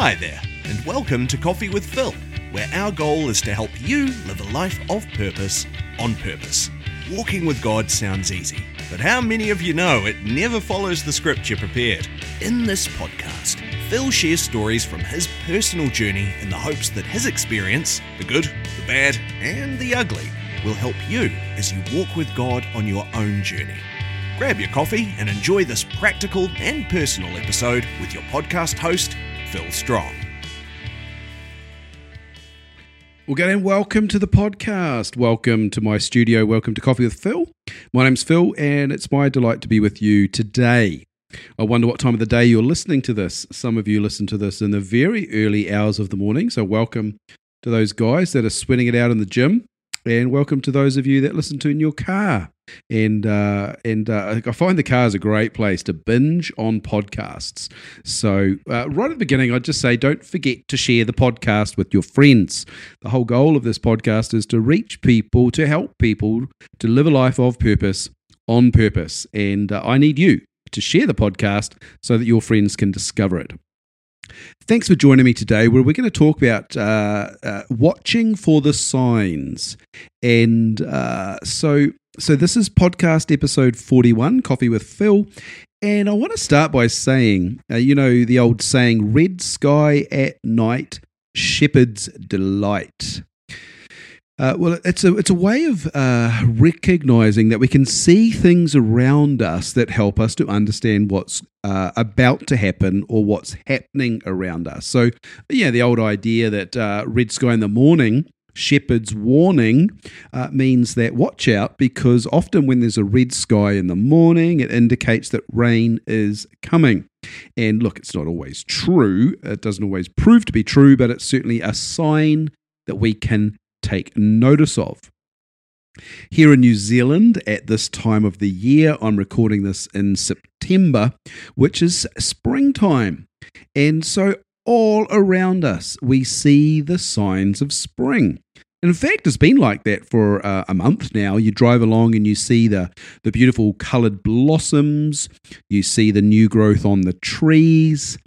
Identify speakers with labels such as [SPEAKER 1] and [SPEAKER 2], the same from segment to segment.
[SPEAKER 1] Hi there, and welcome to Coffee with Phil, where our goal is to help you live a life of purpose on purpose. Walking with God sounds easy, but how many of you know it never follows the script you prepared? In this podcast, Phil shares stories from his personal journey in the hopes that his experience, the good, the bad, and the ugly, will help you as you walk with God on your own journey. Grab your coffee and enjoy this practical and personal episode with your podcast host, Phil Strong.
[SPEAKER 2] Well, good and welcome to the podcast. Welcome to my studio. Welcome to Coffee with Phil. My name's Phil, and it's my delight to be with you today. I wonder what time of the day you're listening to this. Some of you listen to this in the very early hours of the morning. So, welcome to those guys that are sweating it out in the gym, and welcome to those of you that listen to in your car and uh, and uh, I find the car is a great place to binge on podcasts. So uh, right at the beginning, I'd just say don't forget to share the podcast with your friends. The whole goal of this podcast is to reach people, to help people to live a life of purpose on purpose, and uh, I need you to share the podcast so that your friends can discover it. Thanks for joining me today, where we're going to talk about uh, uh, watching for the signs. And uh, so, so this is podcast episode forty-one, Coffee with Phil. And I want to start by saying, uh, you know, the old saying, "Red sky at night, shepherd's delight." Uh, well, it's a it's a way of uh, recognizing that we can see things around us that help us to understand what's uh, about to happen or what's happening around us. So, yeah, the old idea that uh, red sky in the morning, shepherd's warning, uh, means that watch out because often when there's a red sky in the morning, it indicates that rain is coming. And look, it's not always true. It doesn't always prove to be true, but it's certainly a sign that we can take notice of. Here in New Zealand, at this time of the year, I'm recording this in September, which is springtime. And so, all around us, we see the signs of spring. In fact, it's been like that for uh, a month now. You drive along and you see the, the beautiful coloured blossoms, you see the new growth on the trees.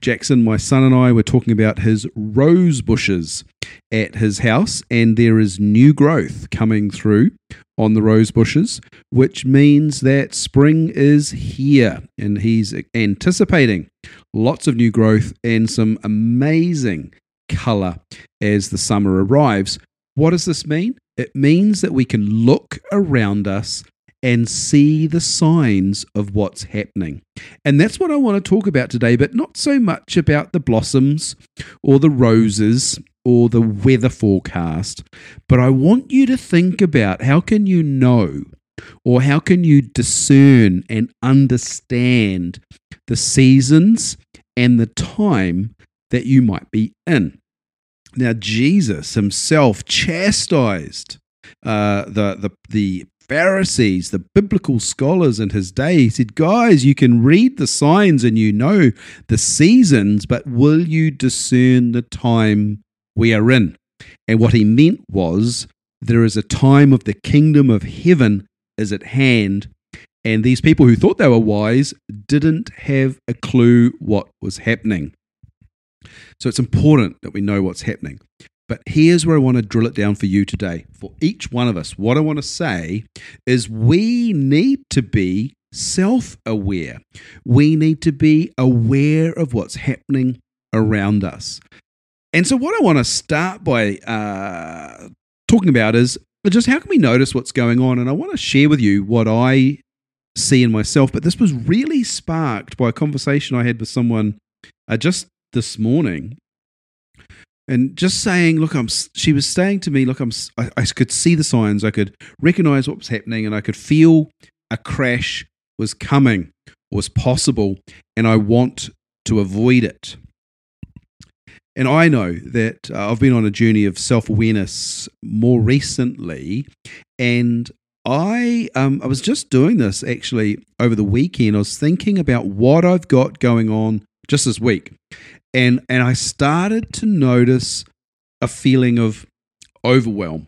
[SPEAKER 2] Jackson, my son, and I were talking about his rose bushes at his house, and there is new growth coming through on the rose bushes, which means that spring is here and he's anticipating lots of new growth and some amazing colour as the summer arrives. What does this mean? It means that we can look around us and see the signs of what's happening. And that's what I want to talk about today, but not so much about the blossoms or the roses or the weather forecast, but I want you to think about how can you know or how can you discern and understand the seasons and the time that you might be in. Now, Jesus himself chastised uh, the, the, the Pharisees, the biblical scholars in his day. He said, Guys, you can read the signs and you know the seasons, but will you discern the time we are in? And what he meant was, there is a time of the kingdom of heaven is at hand. And these people who thought they were wise didn't have a clue what was happening. So it's important that we know what's happening. But here's where I want to drill it down for you today. For each one of us, what I want to say is we need to be self aware. We need to be aware of what's happening around us. And so, what I want to start by uh, talking about is just how can we notice what's going on? And I want to share with you what I see in myself. But this was really sparked by a conversation I had with someone uh, just this morning and just saying look i'm she was saying to me look i'm I, I, could see the signs. I could recognize what was happening and i could feel a crash was coming was possible and i want to avoid it. And i know that uh, i've been on a journey of self-awareness more recently and I um, I was just doing this actually over the weekend. I was thinking about what I've got going on just this week, and and I started to notice a feeling of overwhelm.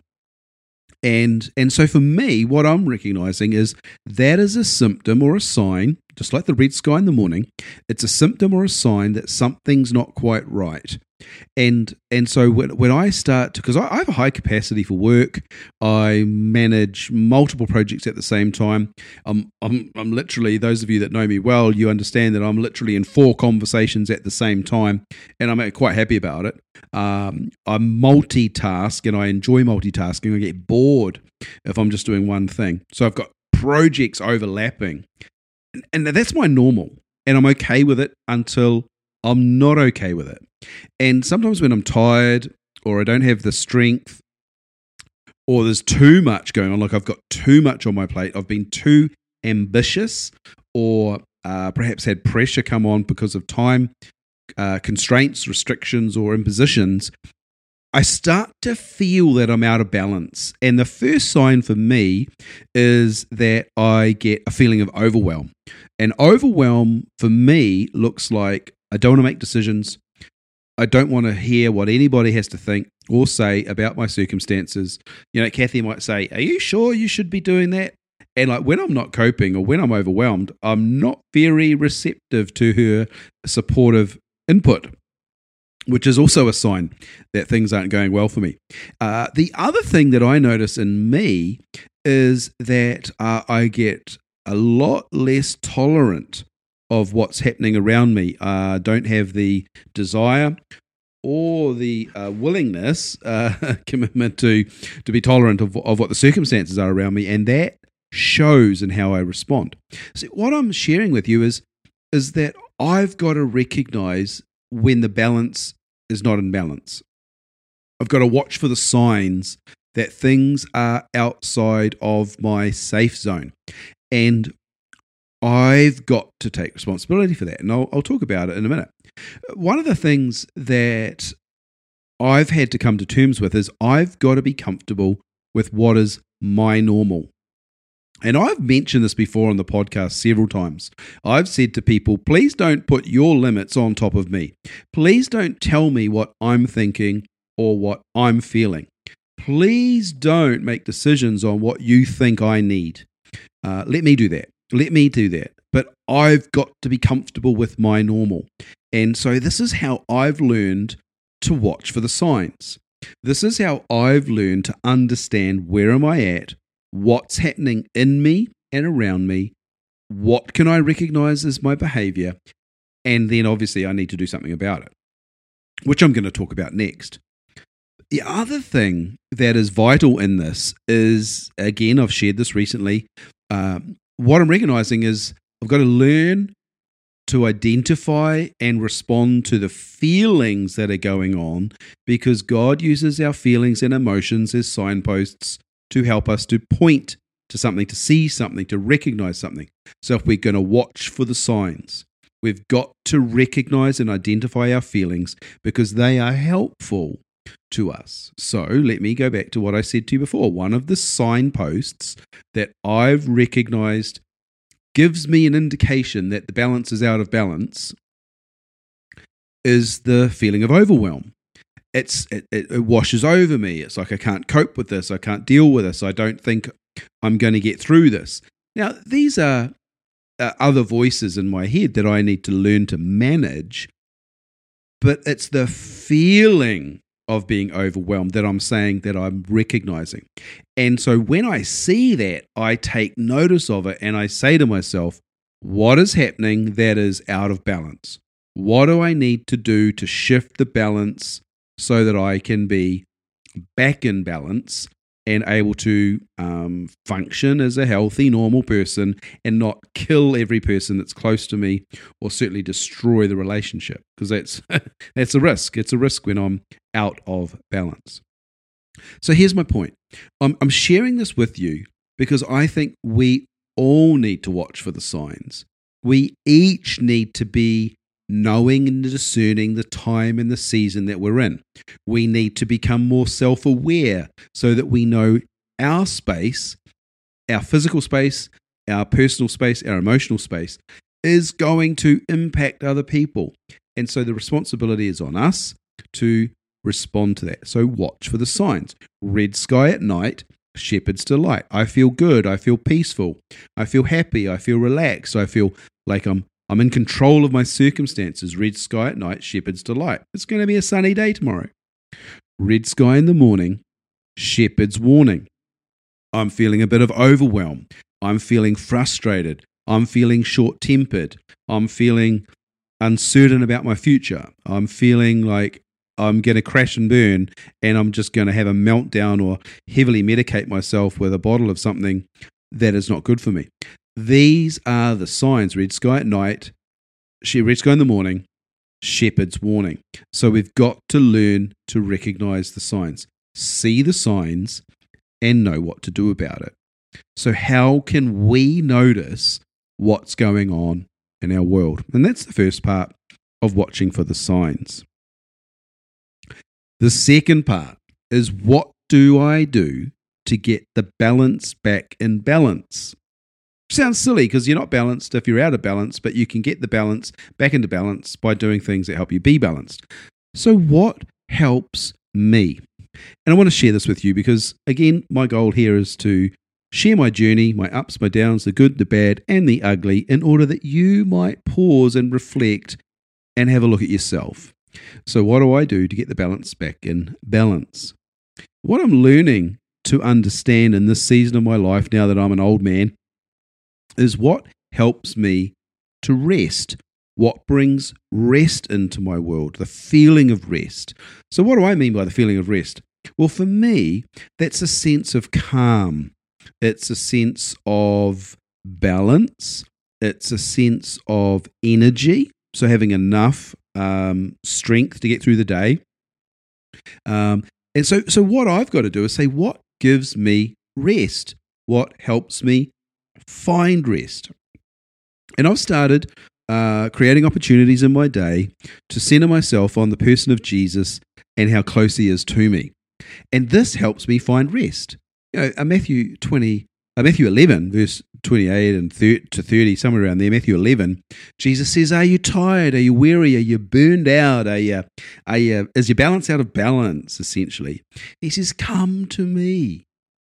[SPEAKER 2] And and so for me, what I'm recognizing is that is a symptom or a sign, just like the red sky in the morning, it's a symptom or a sign that something's not quite right and and so when, when I start to because I, I, have a high capacity for work, I manage multiple projects at the same time. I'm, I'm I'm literally those of you that know me well, you understand that I'm literally in four conversations at the same time, and I'm quite happy about it. Um, I multitask and I enjoy multitasking. I get bored if I'm just doing one thing. So I've got projects overlapping, and that's my normal, and I'm okay with it until I'm not okay with it. And sometimes when I'm tired or I don't have the strength or there's too much going on, like I've got too much on my plate, I've been too ambitious or uh, perhaps had pressure come on because of time uh, constraints, restrictions, or impositions, I start to feel that I'm out of balance. And the first sign for me is that I get a feeling of overwhelm. And overwhelm for me looks like I don't want to make decisions. I don't want to hear what anybody has to think or say about my circumstances. You know, Kathy might say, Are you sure you should be doing that? And like when I'm not coping or when I'm overwhelmed, I'm not very receptive to her supportive input, which is also a sign that things aren't going well for me. Uh, the other thing that I notice in me is that uh, I get a lot less tolerant of what's happening around me. Uh, don't have the desire or the uh, willingness, uh, commitment to to be tolerant of, of what the circumstances are around me, and that shows in how I respond. So, what I'm sharing with you is is that I've got to recognize when the balance is not in balance. I've got to watch for the signs that things are outside of my safe zone. And I've got to take responsibility for that. And I'll, I'll talk about it in a minute. One of the things that I've had to come to terms with is I've got to be comfortable with what is my normal. And I've mentioned this before on the podcast several times. I've said to people, please don't put your limits on top of me. Please don't tell me what I'm thinking or what I'm feeling. Please don't make decisions on what you think I need. Uh, let me do that. Let me do that. But I've got to be comfortable with my normal. And so this is how I've learned to watch for the signs. This is how I've learned to understand where am I at, what's happening in me and around me, what can I recognize as my behavior, and then obviously I need to do something about it, which I'm going to talk about next. The other thing that is vital in this is, again, I've shared this recently. Um, what I'm recognizing is I've got to learn to identify and respond to the feelings that are going on because God uses our feelings and emotions as signposts to help us to point to something, to see something, to recognize something. So if we're going to watch for the signs, we've got to recognize and identify our feelings because they are helpful to us. So let me go back to what I said to you before. One of the signposts that I've recognized gives me an indication that the balance is out of balance is the feeling of overwhelm. It's it, it, washes over me. It's like I can't cope with this. I can't deal with this. I don't think I'm going to get through this. Now these are uh, other voices in my head that I need to learn to manage. But it's the feeling of being overwhelmed that I'm saying that I'm recognizing. And so when I see that, I take notice of it and I say to myself, what is happening that is out of balance? What do I need to do to shift the balance so that I can be back in balance and able to um, function as a healthy, normal person and not kill every person that's close to me or certainly destroy the relationship because that's that's a risk. It's a risk when I'm out of balance. So here's my point. I'm, I'm sharing this with you because I think we all need to watch for the signs. We each need to be knowing and discerning the time and the season that we're in. We need to become more self aware so that we know our space, our physical space, our personal space, our emotional space is going to impact other people. And so the responsibility is on us to respond to that. So watch for the signs. Red sky at night shepherd's delight. I feel good. I feel peaceful. I feel happy. I feel relaxed. I feel like I'm I'm in control of my circumstances. Red sky at night, shepherd's delight. It's going to be a sunny day tomorrow. Red sky in the morning, shepherd's warning. I'm feeling a bit of overwhelm. I'm feeling frustrated. I'm feeling short tempered. I'm feeling uncertain about my future. I'm feeling like I'm going to crash and burn and I'm just going to have a meltdown or heavily medicate myself with a bottle of something that is not good for me. These are the signs red sky at night, red sky in the morning, shepherd's warning. So we've got to learn to recognize the signs, see the signs, and know what to do about it. So, how can we notice what's going on in our world? And that's the first part of watching for the signs. The second part is what do I do to get the balance back in balance? Sounds silly because you're not balanced if you're out of balance, but you can get the balance back into balance by doing things that help you be balanced. So, what helps me? And I want to share this with you because, again, my goal here is to share my journey, my ups, my downs, the good, the bad, and the ugly, in order that you might pause and reflect and have a look at yourself. So, what do I do to get the balance back in balance? What I'm learning to understand in this season of my life, now that I'm an old man, is what helps me to rest. What brings rest into my world, the feeling of rest. So, what do I mean by the feeling of rest? Well, for me, that's a sense of calm, it's a sense of balance. It's a sense of energy. So having enough um, strength to get through the day. Um, and so, so what I've got to do is say, what gives me rest? What helps me find rest? And I've started uh, creating opportunities in my day to center myself on the person of Jesus and how close he is to me. And this helps me find rest you know, a Matthew 20, a Matthew 11, verse 28 and 30 to 30, somewhere around there, Matthew 11, Jesus says, Are you tired? Are you weary? Are you burned out? Are you, are you, is your balance out of balance, essentially? He says, Come to me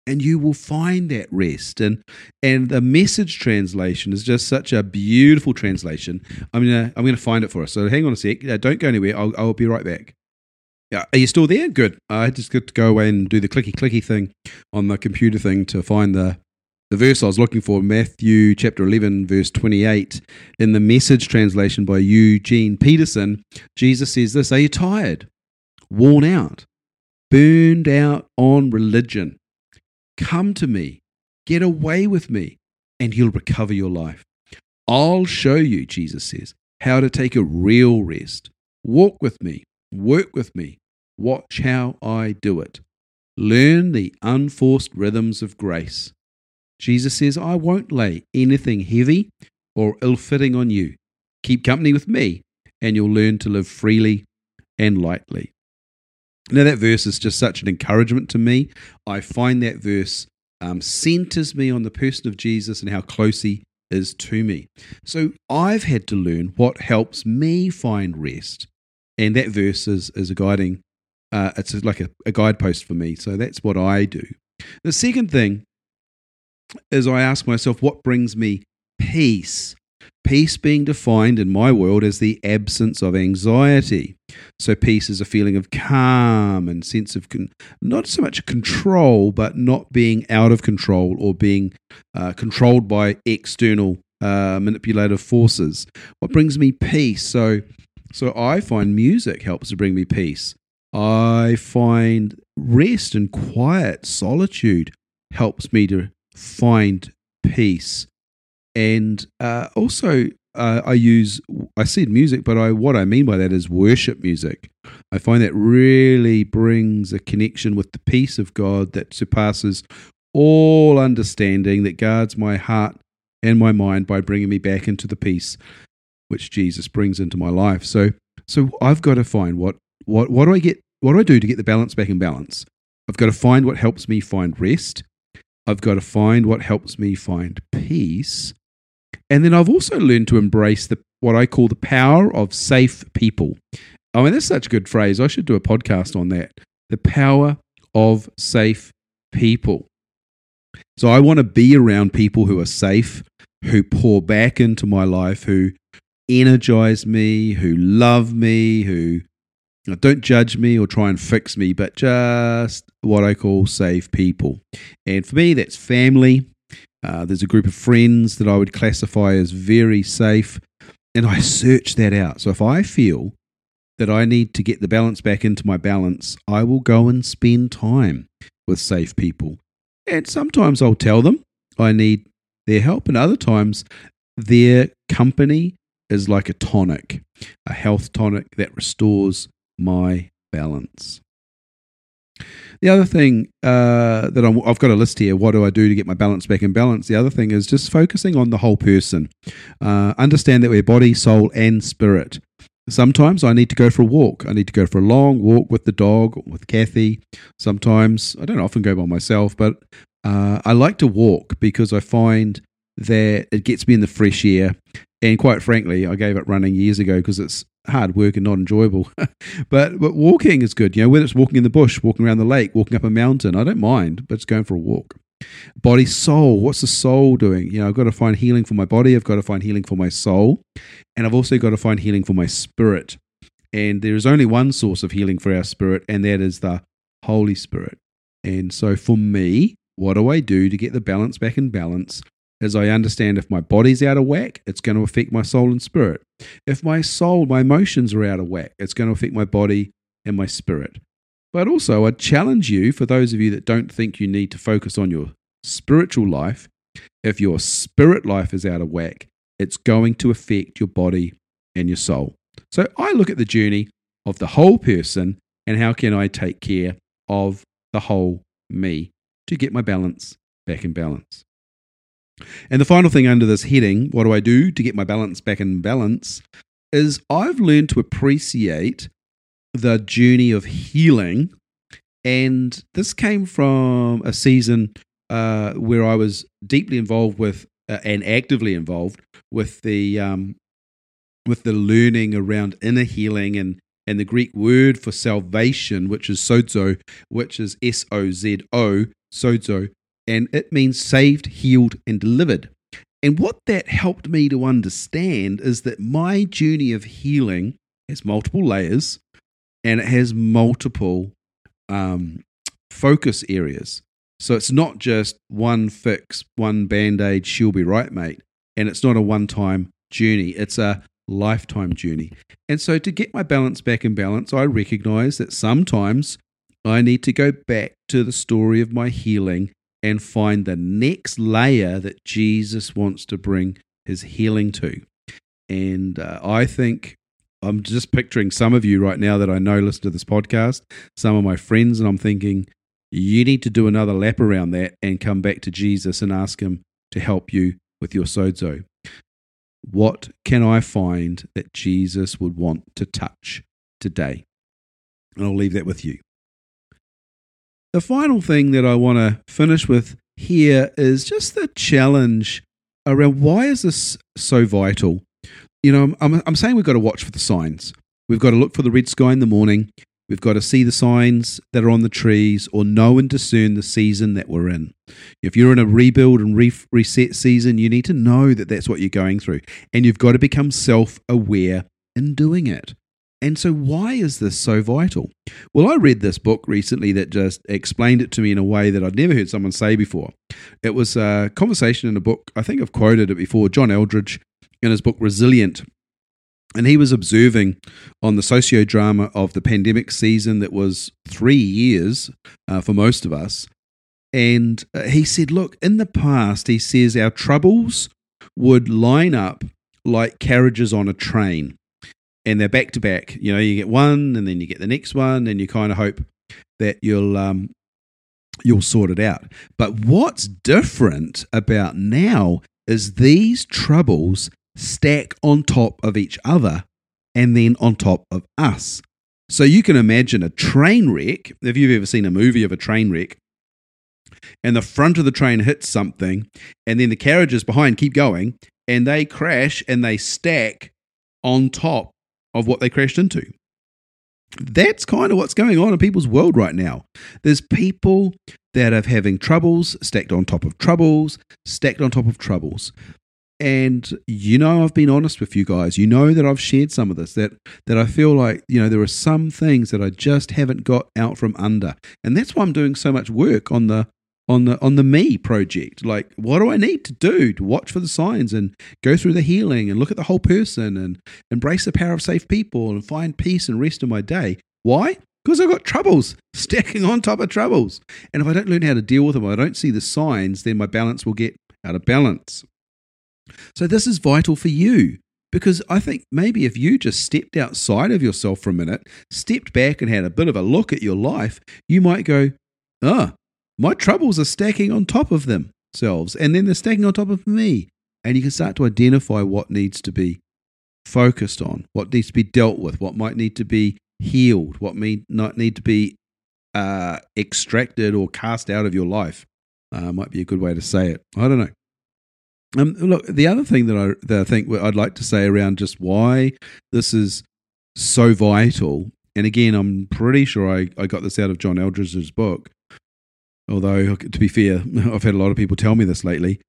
[SPEAKER 2] and you will find that rest. And and the message translation is just such a beautiful translation. I'm gonna I'm gonna find it for us. So hang on a sec. Uh, don't go anywhere. I'll I'll be right back. Yeah, are you still there? Good. I just got to go away and do the clicky clicky thing on the computer thing to find the the verse I was looking for, Matthew chapter 11, verse 28. In the message translation by Eugene Peterson, Jesus says this Are you tired, worn out, burned out on religion? Come to me, get away with me, and you'll recover your life. I'll show you, Jesus says, how to take a real rest. Walk with me, Work with me. Watch how I do it. Learn the unforced rhythms of grace. Jesus says, I won't lay anything heavy or ill fitting on you. Keep company with me, and you'll learn to live freely and lightly. Now, that verse is just such an encouragement to me. I find that verse um, centers me on the person of Jesus and how close he is to me. So I've had to learn what helps me find rest and that verse is, is a guiding uh, it's like a, a guidepost for me so that's what i do the second thing is i ask myself what brings me peace peace being defined in my world as the absence of anxiety so peace is a feeling of calm and sense of con- not so much control but not being out of control or being uh, controlled by external uh, manipulative forces what brings me peace so so I find music helps to bring me peace. I find rest and quiet, solitude helps me to find peace. And uh, also, uh, I use I said music, but I what I mean by that is worship music. I find that really brings a connection with the peace of God that surpasses all understanding, that guards my heart and my mind by bringing me back into the peace which Jesus brings into my life. So so I've got to find what what what do I get what do I do to get the balance back in balance? I've got to find what helps me find rest. I've got to find what helps me find peace. And then I've also learned to embrace the what I call the power of safe people. I mean, that's such a good phrase. I should do a podcast on that. The power of safe people. So I want to be around people who are safe, who pour back into my life, who energize me, who love me, who don't judge me or try and fix me, but just what I call safe people. And for me, that's family. Uh, there's a group of friends that I would classify as very safe, and I search that out. So if I feel that I need to get the balance back into my balance, I will go and spend time with safe people. And sometimes I'll tell them I need their help, and other times their company is like a tonic, a health tonic that restores my balance. The other thing uh, that i have got a list here, what do I do to get my balance back in balance? The other thing is just focusing on the whole person. Uh, understand that we're body, soul, and spirit. Sometimes I need to go for a walk. I need to go for a long walk with the dog, with Kathy. Sometimes I don't often go by myself, but uh, I like to walk because I find that it gets me in the fresh air. And quite frankly, I gave up running years ago because it's hard work and not enjoyable. but but walking is good. You know, whether it's walking in the bush, walking around the lake, walking up a mountain, I don't mind, but it's going for a walk. Body, soul. What's the soul doing? You know, I've got to find healing for my body. I've got to find healing for my soul. And I've also got to find healing for my spirit. And there is only one source of healing for our spirit, and that is the Holy Spirit. And so for me, what do I do to get the balance back in balance? As I understand if my body's out of whack, it's going to affect my soul and spirit. If my soul, my emotions are out of whack, it's going to affect my body and my spirit. But also, I challenge you, for those of you that don't think you need to focus on your spiritual life, if your spirit life is out of whack, it's going to affect your body and your soul. So I look at the journey of the whole person and how can I take care of the whole me to get my balance back in balance. And the final thing under this heading, what do I do to get my balance back in balance, is I've learned to appreciate the journey of healing. And this came from a season uh, where I was deeply involved with uh, and actively involved with the um, with the learning around inner healing and and the Greek word for salvation, which is sozo, which is S O Z O, sozo, and it means saved, healed, and delivered. And what that helped me to understand is that my journey of healing has multiple layers and it has multiple um, focus areas. So it's not just one fix, one band aid, she'll be right, mate. And it's not a one time journey, it's a lifetime journey. And so to get my balance back in balance, I recognize that sometimes I need to go back to the story of my healing and find the next layer that Jesus wants to bring his healing to. And uh, I think I'm just picturing some of you right now that I know listen to this podcast, some of my friends, and I'm thinking, you need to do another lap around that and come back to Jesus and ask him to help you with your sozo. What can I find that Jesus would want to touch today? And I'll leave that with you. The final thing that I want to finish with here is just the challenge around why is this so vital? You know, I'm, I'm saying we've got to watch for the signs. We've got to look for the red sky in the morning. We've got to see the signs that are on the trees or know and discern the season that we're in. If you're in a rebuild and re- reset season, you need to know that that's what you're going through. And you've got to become self aware in doing it. And so, why is this so vital? Well, I read this book recently that just explained it to me in a way that I'd never heard someone say before. It was a conversation in a book, I think I've quoted it before, John Eldredge in his book Resilient. And he was observing on the socio-drama of the pandemic season that was three years uh, for most of us. And uh, he said, Look, in the past, he says our troubles would line up like carriages on a train and they're back to back. You know, you get one, and then you get the next one, and you kind of hope that you'll um, you'll sort it out. But what's different about now is these troubles stack on top of each other, and then on top of us. So you can imagine a train wreck. If you've ever seen a movie of a train wreck, and the front of the train hits something, and then the carriages behind keep going, and they crash and they stack on top of what they crashed into. that's kind of what's going on in people's world right now. There's people that are having troubles stacked on top of troubles, stacked on top of troubles. And you know, I've been honest with you guys. You know that I've shared some of this. That that I feel like you know there are some things that I just haven't got out from under, and that's why I'm doing so much work on the on the on the me project. Like, what do I need to do to watch for the signs and go through the healing and look at the whole person and embrace the power of safe people and find peace and rest in my day? Why? Because I've got troubles stacking on top of troubles. And if I don't learn how to deal with them, I don't see the signs, then my balance will get out of balance. So, this is vital for you because I think maybe if you just stepped outside of yourself for a minute, stepped back and had a bit of a look at your life, you might go, ah, my troubles are stacking on top of themselves and then they're stacking on top of me. And you can start to identify what needs to be focused on, what needs to be dealt with, what might need to be healed, what may not need to be uh, extracted or cast out of your life. Uh, might be a good way to say it. I don't know. Um, look, the other thing that I, that I think I'd like to say around just why this is so vital, and again, I'm pretty sure I, I got this out of John Eldredge's book, although to be fair, I've had a lot of people tell me this lately.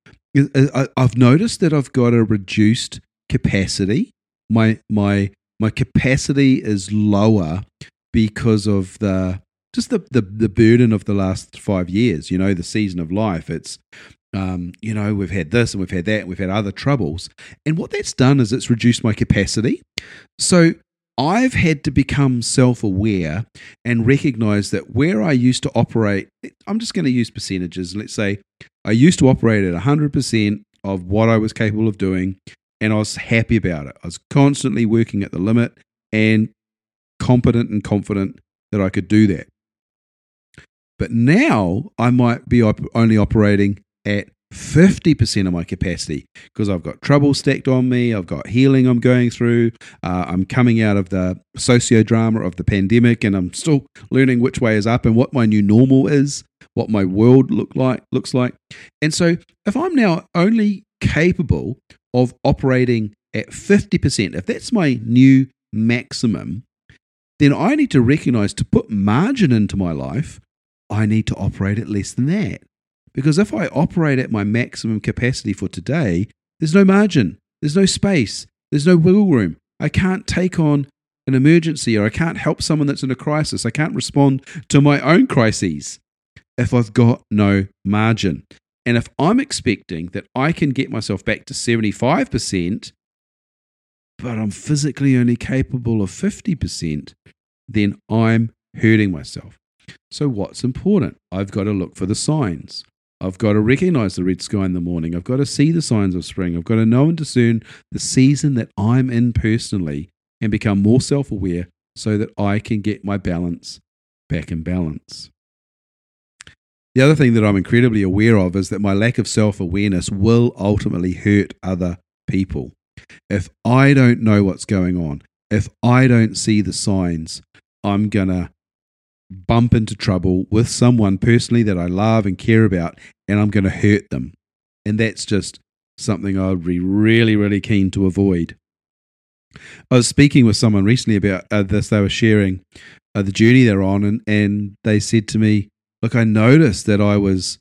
[SPEAKER 2] I've noticed that I've got a reduced capacity. My my my capacity is lower because of the just the, the the burden of the last five years. You know, the season of life. It's um, you know, we've had this and we've had that, and we've had other troubles. And what that's done is it's reduced my capacity. So I've had to become self aware and recognize that where I used to operate, I'm just going to use percentages. Let's say I used to operate at 100% of what I was capable of doing, and I was happy about it. I was constantly working at the limit and competent and confident that I could do that. But now I might be op- only operating at 50% of my capacity because I've got trouble stacked on me. I've got healing I'm going through. Uh, I'm coming out of the socio drama of the pandemic and I'm still learning which way is up and what my new normal is, what my world look like looks like. And so if I'm now only capable of operating at 50%, if that's my new maximum, then I need to recognize to put margin into my life, I need to operate at less than that. Because if I operate at my maximum capacity for today, there's no margin, there's no space, there's no wiggle room. I can't take on an emergency or I can't help someone that's in a crisis. I can't respond to my own crises if I've got no margin. And if I'm expecting that I can get myself back to 75%, but I'm physically only capable of 50%, then I'm hurting myself. So, what's important? I've got to look for the signs. I've got to recognize the red sky in the morning. I've got to see the signs of spring. I've got to know and discern the season that I'm in personally and become more self aware so that I can get my balance back in balance. The other thing that I'm incredibly aware of is that my lack of self awareness will ultimately hurt other people. If I don't know what's going on, if I don't see the signs, I'm going to bump into trouble with someone personally that I love and care about, and I'm going to hurt them. And that's just something I'd be really, really keen to avoid. I was speaking with someone recently about uh, this. They were sharing uh, the journey they're on, and, and they said to me, Look, I noticed that I was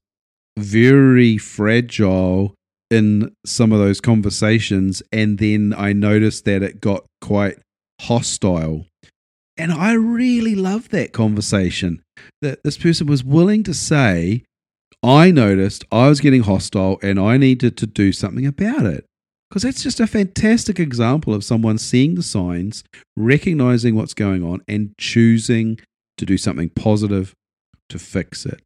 [SPEAKER 2] very fragile in some of those conversations, and then I noticed that it got quite hostile. And I really loved that conversation that this person was willing to say, I noticed I was getting hostile and I needed to do something about it. Because that's just a fantastic example of someone seeing the signs, recognizing what's going on, and choosing to do something positive to fix it.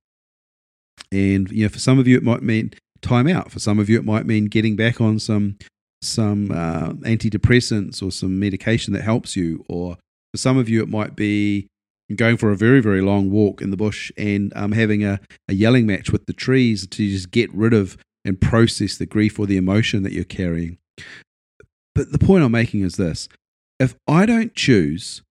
[SPEAKER 2] And you know, for some of you, it might mean time out. For some of you, it might mean getting back on some some uh, antidepressants or some medication that helps you, or for some of you, it might be going for a very, very long walk in the bush and um, having a, a yelling match with the trees to just get rid of and process the grief or the emotion that you're carrying. But the point I'm making is this if I don't choose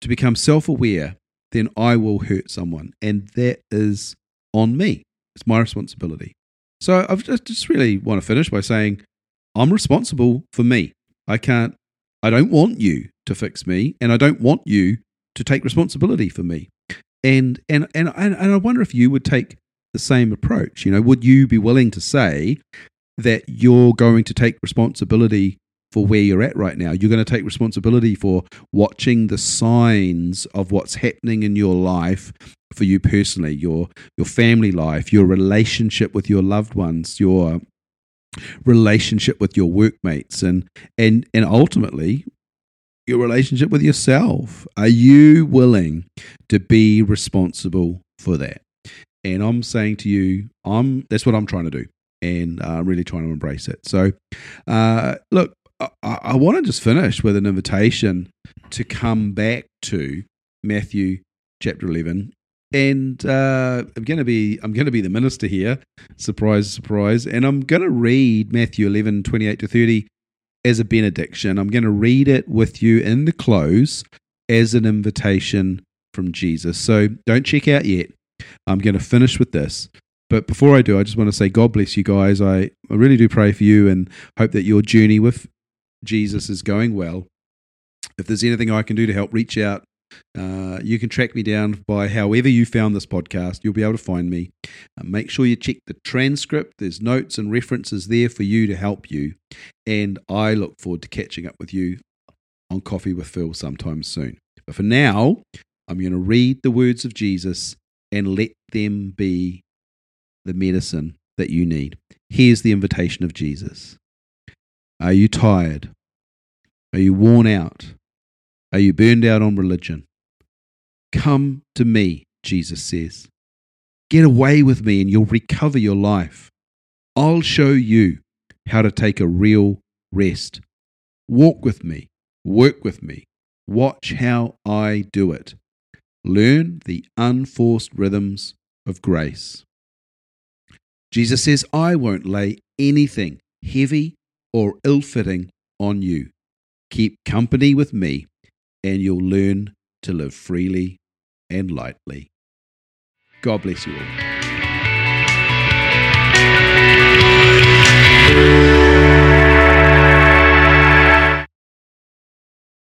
[SPEAKER 2] to become self aware, then I will hurt someone. And that is on me. It's my responsibility. So I just really want to finish by saying I'm responsible for me. I can't, I don't want you to fix me, and I don't want you to take responsibility for me. And, and, and, and, I wonder if you would take the same approach. You know, would you be willing to say that you're going to take responsibility for where you're at right now? You're going to take responsibility for watching the signs of what's happening in your life for you personally, your your family life, your relationship with your loved ones, your relationship with your workmates and and and ultimately your relationship with yourself. Are you willing to be responsible for that? And I'm saying to you, I'm that's what I'm trying to do, and I'm really trying to embrace it. So, uh, look, I, I want to just finish with an invitation to come back to Matthew chapter 11 and uh, I'm going to be I'm going to be the minister here. Surprise, surprise! And I'm going to read Matthew 11, 28 to 30 as a benediction. I'm going to read it with you in the close as an invitation from Jesus. So don't check out yet. I'm going to finish with this. But before I do, I just want to say God bless you guys. I, I really do pray for you and hope that your journey with Jesus is going well. If there's anything I can do to help reach out uh, you can track me down by however you found this podcast. You'll be able to find me. Uh, make sure you check the transcript. There's notes and references there for you to help you. And I look forward to catching up with you on Coffee with Phil sometime soon. But for now, I'm going to read the words of Jesus and let them be the medicine that you need. Here's the invitation of Jesus Are you tired? Are you worn out? Are you burned out on religion? Come to me, Jesus says. Get away with me and you'll recover your life. I'll show you how to take a real rest. Walk with me, work with me, watch how I do it. Learn the unforced rhythms of grace. Jesus says, I won't lay anything heavy or ill fitting on you. Keep company with me and you'll learn to live freely and lightly. God bless you all.